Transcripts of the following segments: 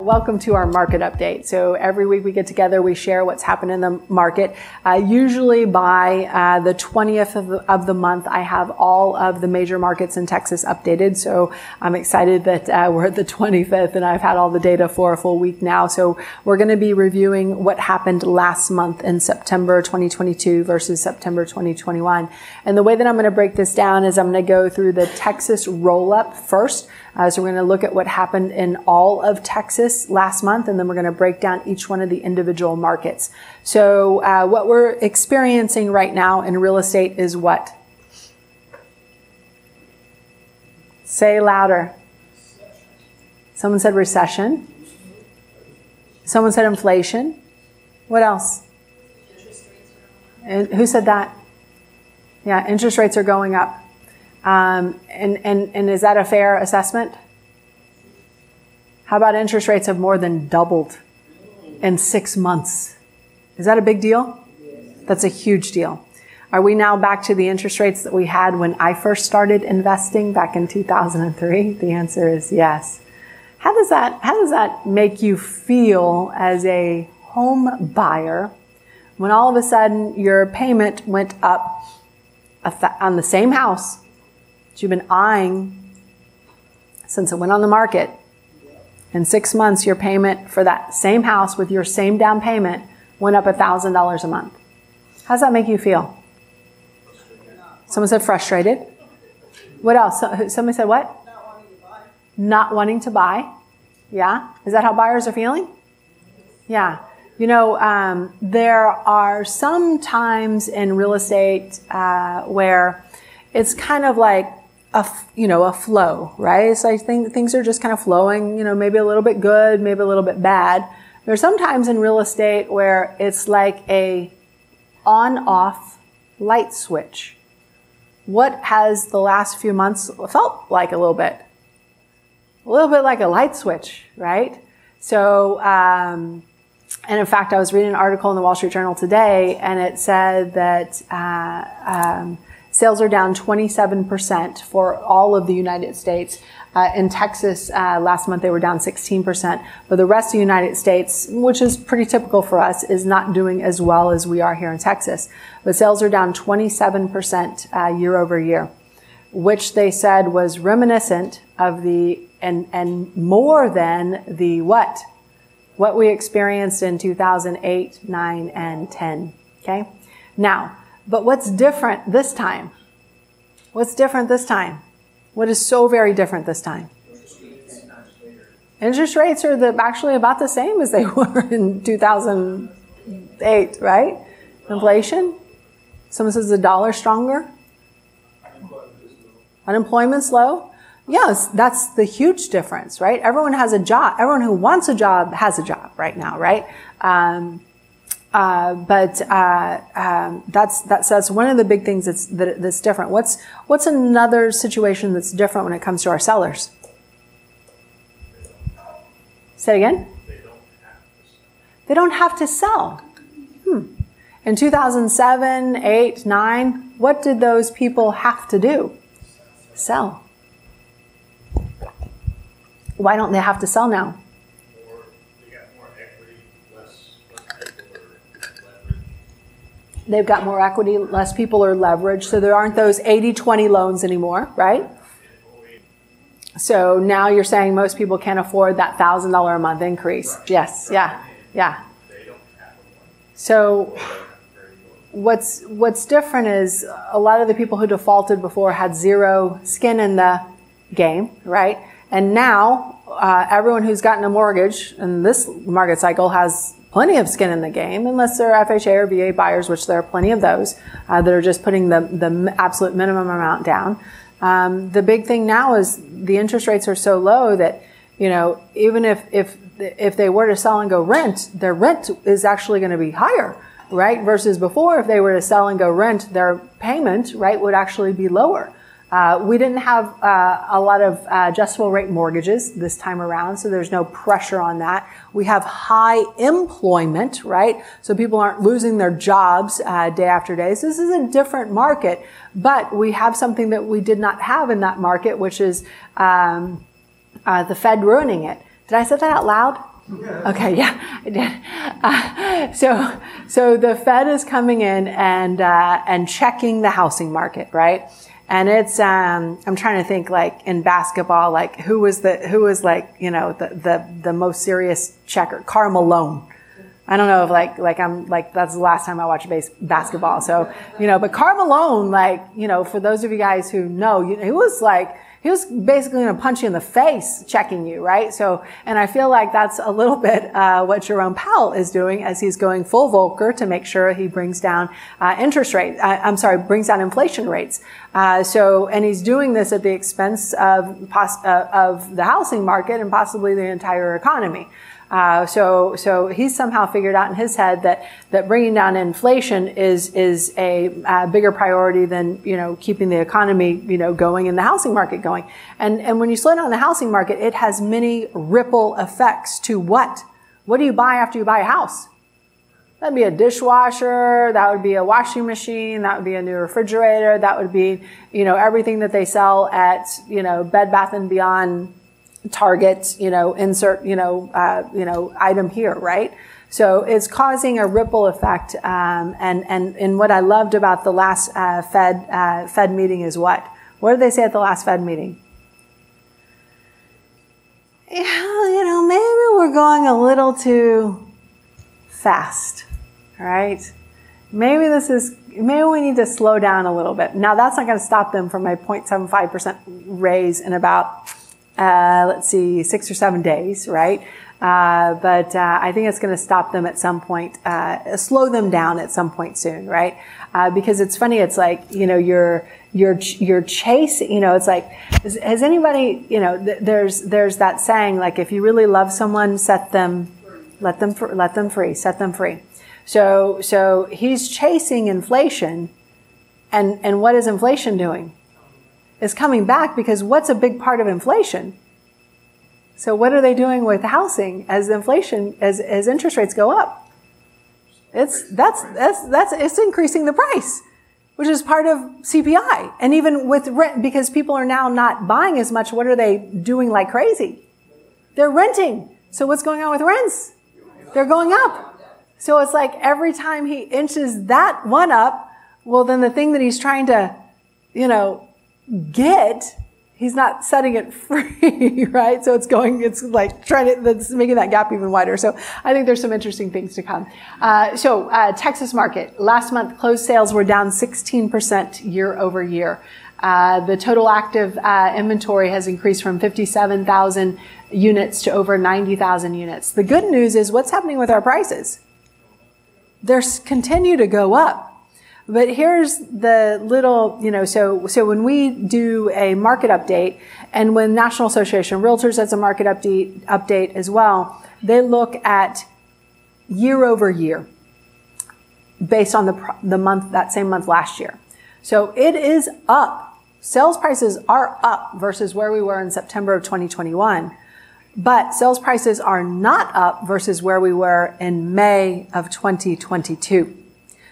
Welcome to our market update. So every week we get together, we share what's happened in the market. Uh, usually by uh, the 20th of the, of the, month, I have all of the major markets in Texas updated. So I'm excited that uh, we're at the 25th and I've had all the data for a full week now. So we're going to be reviewing what happened last month in September 2022 versus September 2021. And the way that I'm going to break this down is I'm going to go through the Texas roll up first. Uh, so we're going to look at what happened in all of Texas last month, and then we're going to break down each one of the individual markets. So uh, what we're experiencing right now in real estate is what? Say louder. Someone said recession. Someone said inflation. What else? And who said that? Yeah, interest rates are going up. Um, and, and, and is that a fair assessment? How about interest rates have more than doubled in six months? Is that a big deal? That's a huge deal. Are we now back to the interest rates that we had when I first started investing back in 2003? The answer is yes. How does that, how does that make you feel as a home buyer when all of a sudden your payment went up on the same house that you've been eyeing since it went on the market. In six months, your payment for that same house with your same down payment went up $1,000 a month. How does that make you feel? Someone said frustrated. What else? Somebody said what? Not wanting to buy. Not wanting to buy. Yeah? Is that how buyers are feeling? Yeah. You know, um, there are some times in real estate uh, where it's kind of like a you know a flow, right? So I think things are just kind of flowing. You know, maybe a little bit good, maybe a little bit bad. There's sometimes in real estate where it's like a on-off light switch. What has the last few months felt like a little bit? A little bit like a light switch, right? So, um, and in fact, I was reading an article in the Wall Street Journal today, and it said that. Uh, um, Sales are down 27% for all of the United States. Uh, in Texas, uh, last month they were down 16%, but the rest of the United States, which is pretty typical for us, is not doing as well as we are here in Texas. But sales are down 27% uh, year over year, which they said was reminiscent of the and and more than the what what we experienced in 2008, 9, and 10. Okay, now but what's different this time? What's different this time? What is so very different this time? Interest rates are the, actually about the same as they were in 2008, right? Inflation? Someone says the dollar stronger? Unemployment's low? Yes, that's the huge difference, right? Everyone has a job. Everyone who wants a job has a job right now, right? Um, uh, but uh, um, that's that's that's one of the big things that's that, that's different. What's what's another situation that's different when it comes to our sellers? Say it again. They don't have to sell. Hmm. In 2007, 8, 9, what did those people have to do? Sell. Why don't they have to sell now? They've got more equity, less people are leveraged, so there aren't those 80 20 loans anymore, right? So now you're saying most people can't afford that $1,000 a month increase. Yes, yeah, yeah. So what's what's different is a lot of the people who defaulted before had zero skin in the game, right? And now uh, everyone who's gotten a mortgage in this market cycle has plenty of skin in the game, unless they're FHA or VA buyers, which there are plenty of those uh, that are just putting the, the absolute minimum amount down. Um, the big thing now is the interest rates are so low that, you know, even if, if if they were to sell and go rent, their rent is actually going to be higher, right? Versus before, if they were to sell and go rent, their payment, right, would actually be lower. Uh, we didn't have uh, a lot of uh, adjustable rate mortgages this time around, so there's no pressure on that. We have high employment, right? So people aren't losing their jobs uh, day after day. So this is a different market, but we have something that we did not have in that market, which is um, uh, the Fed ruining it. Did I say that out loud? Yeah. Okay, yeah, I did. Uh, so, so the Fed is coming in and uh, and checking the housing market, right? And it's um, I'm trying to think like in basketball, like who was the who was like you know the the the most serious checker? Karl Malone. I don't know if like like I'm like that's the last time I watched base, basketball. So you know, but Karl Malone, like you know, for those of you guys who know, you know, he was like he was basically going to punch you in the face checking you, right? So, and I feel like that's a little bit uh, what Jerome Powell is doing as he's going full Volcker to make sure he brings down uh, interest rate. Uh, I'm sorry, brings down inflation rates. Uh, so, and he's doing this at the expense of uh, of the housing market and possibly the entire economy. Uh, so, so he's somehow figured out in his head that that bringing down inflation is is a, a bigger priority than you know keeping the economy you know going and the housing market going. And and when you slow down the housing market, it has many ripple effects to what? What do you buy after you buy a house? That'd be a dishwasher. That would be a washing machine. That would be a new refrigerator. That would be, you know, everything that they sell at, you know, Bed Bath and Beyond target, you know, insert, you know, uh, you know, item here, right? So it's causing a ripple effect. Um, and, and, and what I loved about the last uh, Fed, uh, Fed meeting is what? What did they say at the last Fed meeting? Yeah, you know, maybe we're going a little too fast, right? Maybe this is, maybe we need to slow down a little bit. Now that's not going to stop them from a 0.75% raise in about uh, let's see, six or seven days, right? Uh, but uh, I think it's going to stop them at some point, uh, slow them down at some point soon, right? Uh, because it's funny, it's like you know you're you're you're chasing, you know, it's like has, has anybody, you know, th- there's there's that saying like if you really love someone, set them, let them fr- let them free, set them free. So so he's chasing inflation, and and what is inflation doing? Is coming back because what's a big part of inflation? So what are they doing with housing as inflation, as, as interest rates go up? It's, that's, that's, that's, it's increasing the price, which is part of CPI. And even with rent, because people are now not buying as much, what are they doing like crazy? They're renting. So what's going on with rents? They're going up. So it's like every time he inches that one up, well, then the thing that he's trying to, you know, get, he's not setting it free, right? So it's going, it's like trying to, that's making that gap even wider. So I think there's some interesting things to come. Uh, so uh, Texas market, last month closed sales were down 16% year over year. Uh, the total active uh, inventory has increased from 57,000 units to over 90,000 units. The good news is what's happening with our prices? They're continue to go up. But here's the little, you know, so, so when we do a market update and when National Association of Realtors does a market update, update as well, they look at year over year based on the, the month, that same month last year. So it is up. Sales prices are up versus where we were in September of 2021. But sales prices are not up versus where we were in May of 2022.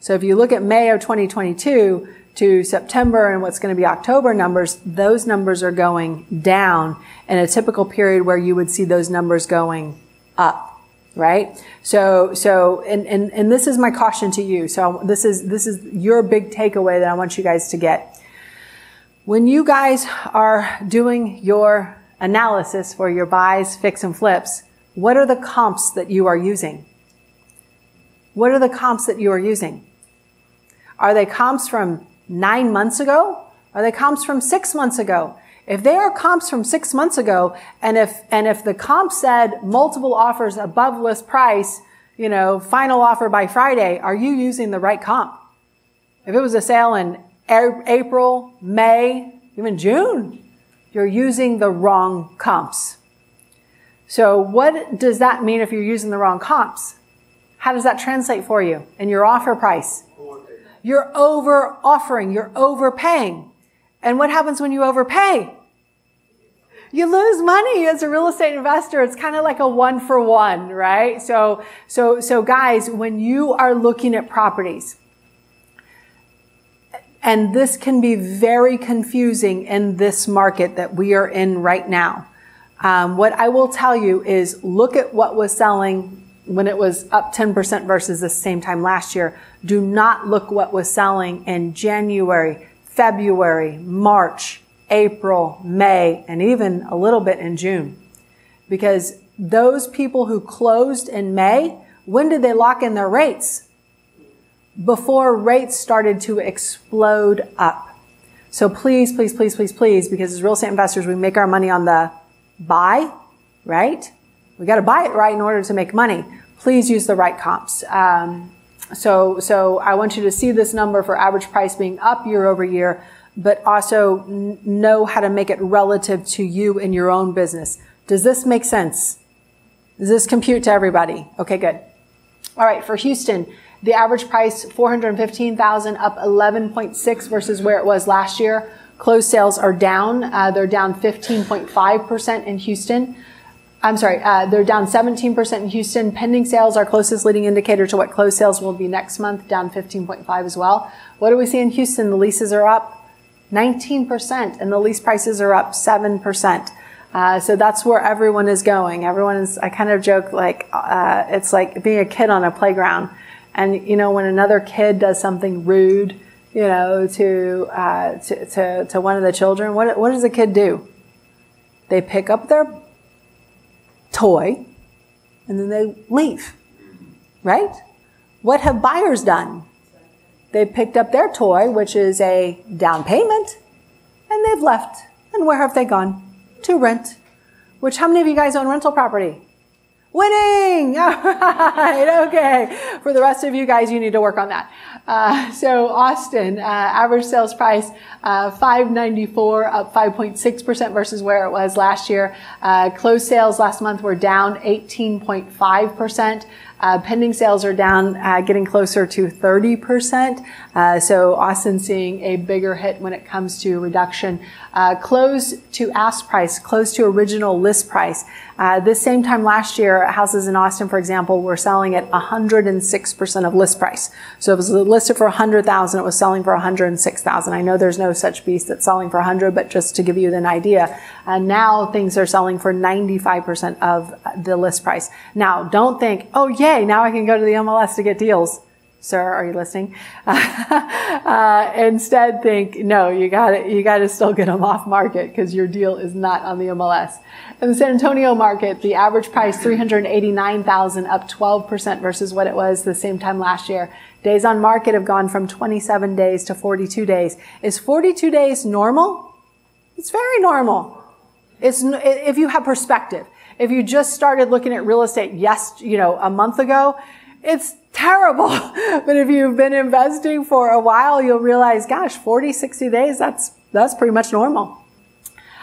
So if you look at May of 2022 to September and what's going to be October numbers, those numbers are going down in a typical period where you would see those numbers going up, right? So, so, and, and, and this is my caution to you. So this is, this is your big takeaway that I want you guys to get. When you guys are doing your analysis for your buys, fix and flips, what are the comps that you are using? What are the comps that you are using? Are they comps from nine months ago? Are they comps from six months ago? If they are comps from six months ago, and if, and if the comp said multiple offers above list price, you know, final offer by Friday, are you using the right comp? If it was a sale in April, May, even June, you're using the wrong comps. So what does that mean if you're using the wrong comps? How does that translate for you in your offer price? You're over offering, you're overpaying. And what happens when you overpay? You lose money as a real estate investor. It's kind of like a one for one, right? So, so, so guys, when you are looking at properties, and this can be very confusing in this market that we are in right now. Um, what I will tell you is look at what was selling when it was up 10% versus the same time last year. Do not look what was selling in January, February, March, April, May, and even a little bit in June. Because those people who closed in May, when did they lock in their rates? before rates started to explode up. So please, please, please, please, please, because as real estate investors, we make our money on the buy, right? We got to buy it right in order to make money. Please use the right comps. Um, so, so I want you to see this number for average price being up year over year, but also n- know how to make it relative to you in your own business. Does this make sense? Does this compute to everybody? Okay, good. All right, for Houston, the average price, 415,000 up 11.6 versus where it was last year. Closed sales are down. Uh, they're down 15.5% in Houston. I'm sorry, uh, they're down 17% in Houston. Pending sales, our closest leading indicator to what closed sales will be next month, down 15.5 as well. What do we see in Houston? The leases are up 19% and the lease prices are up 7%. Uh, so that's where everyone is going. Everyone is, I kind of joke like, uh, it's like being a kid on a playground. And, you know, when another kid does something rude, you know, to, uh, to, to, to, one of the children, what, what does the kid do? They pick up their toy and then they leave, right? What have buyers done? They picked up their toy, which is a down payment, and they've left. And where have they gone? To rent. Which, how many of you guys own rental property? Winning! All right, okay. For the rest of you guys, you need to work on that. Uh, so Austin, uh, average sales price, uh, 594, up 5.6% versus where it was last year. Uh, closed sales last month were down 18.5%. Uh, pending sales are down, uh, getting closer to 30%. Uh, so Austin seeing a bigger hit when it comes to reduction. Uh, close to ask price, close to original list price. Uh, this same time last year, houses in Austin, for example, were selling at 106% of list price. So it was listed for 100,000, it was selling for 106,000. I know there's no such beast that's selling for 100, but just to give you an idea, uh, now things are selling for 95% of the list price. Now, don't think, oh yeah, now I can go to the MLS to get deals. Sir, are you listening? uh, instead, think, no, you got to You got to still get them off market because your deal is not on the MLS. In the San Antonio market, the average price three hundred eighty-nine thousand, up twelve percent versus what it was the same time last year. Days on market have gone from twenty-seven days to forty-two days. Is forty-two days normal? It's very normal. It's if you have perspective. If you just started looking at real estate, yes, you know, a month ago, it's terrible. but if you've been investing for a while, you'll realize, gosh, 40, 60 days, that's, that's pretty much normal.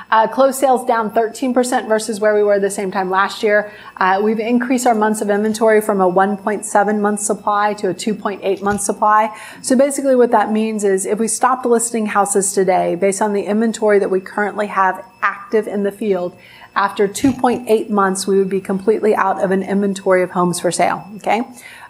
Uh, closed sales down 13% versus where we were the same time last year. Uh, we've increased our months of inventory from a 1.7 month supply to a 2.8 month supply. So basically what that means is if we stopped listing houses today based on the inventory that we currently have active in the field, after 2.8 months, we would be completely out of an inventory of homes for sale. Okay.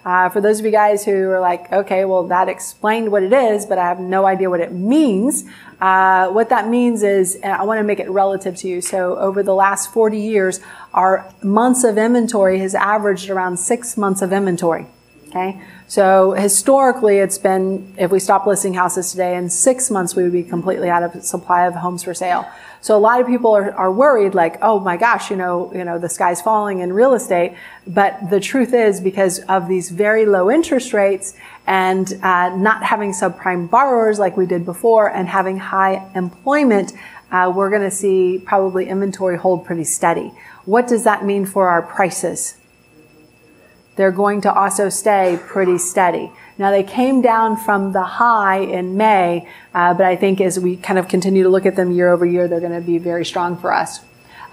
Uh, for those of you guys who are like, okay, well, that explained what it is, but I have no idea what it means. Uh, what that means is, I want to make it relative to you. So over the last 40 years, our months of inventory has averaged around six months of inventory. Okay. So historically, it's been, if we stop listing houses today, in six months, we would be completely out of supply of homes for sale. So a lot of people are, are worried like, oh my gosh, you know, you know, the sky's falling in real estate. But the truth is because of these very low interest rates and uh, not having subprime borrowers like we did before and having high employment, uh, we're going to see probably inventory hold pretty steady. What does that mean for our prices? They're going to also stay pretty steady. Now they came down from the high in May, uh, but I think as we kind of continue to look at them year over year, they're going to be very strong for us.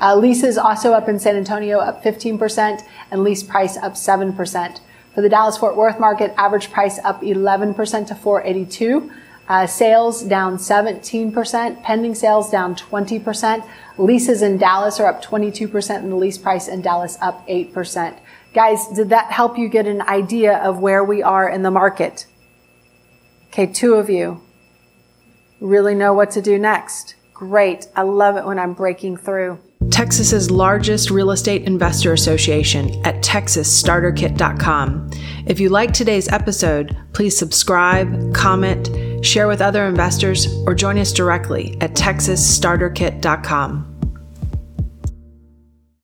Uh, leases also up in San Antonio, up 15%, and lease price up 7%. For the Dallas Fort Worth market, average price up 11% to 482. Uh, sales down 17%, pending sales down 20%. Leases in Dallas are up 22%, and the lease price in Dallas up 8%. Guys, did that help you get an idea of where we are in the market? Okay, two of you really know what to do next. Great. I love it when I'm breaking through. Texas's largest real estate investor association at texasstarterkit.com. If you like today's episode, please subscribe, comment, share with other investors, or join us directly at texasstarterkit.com.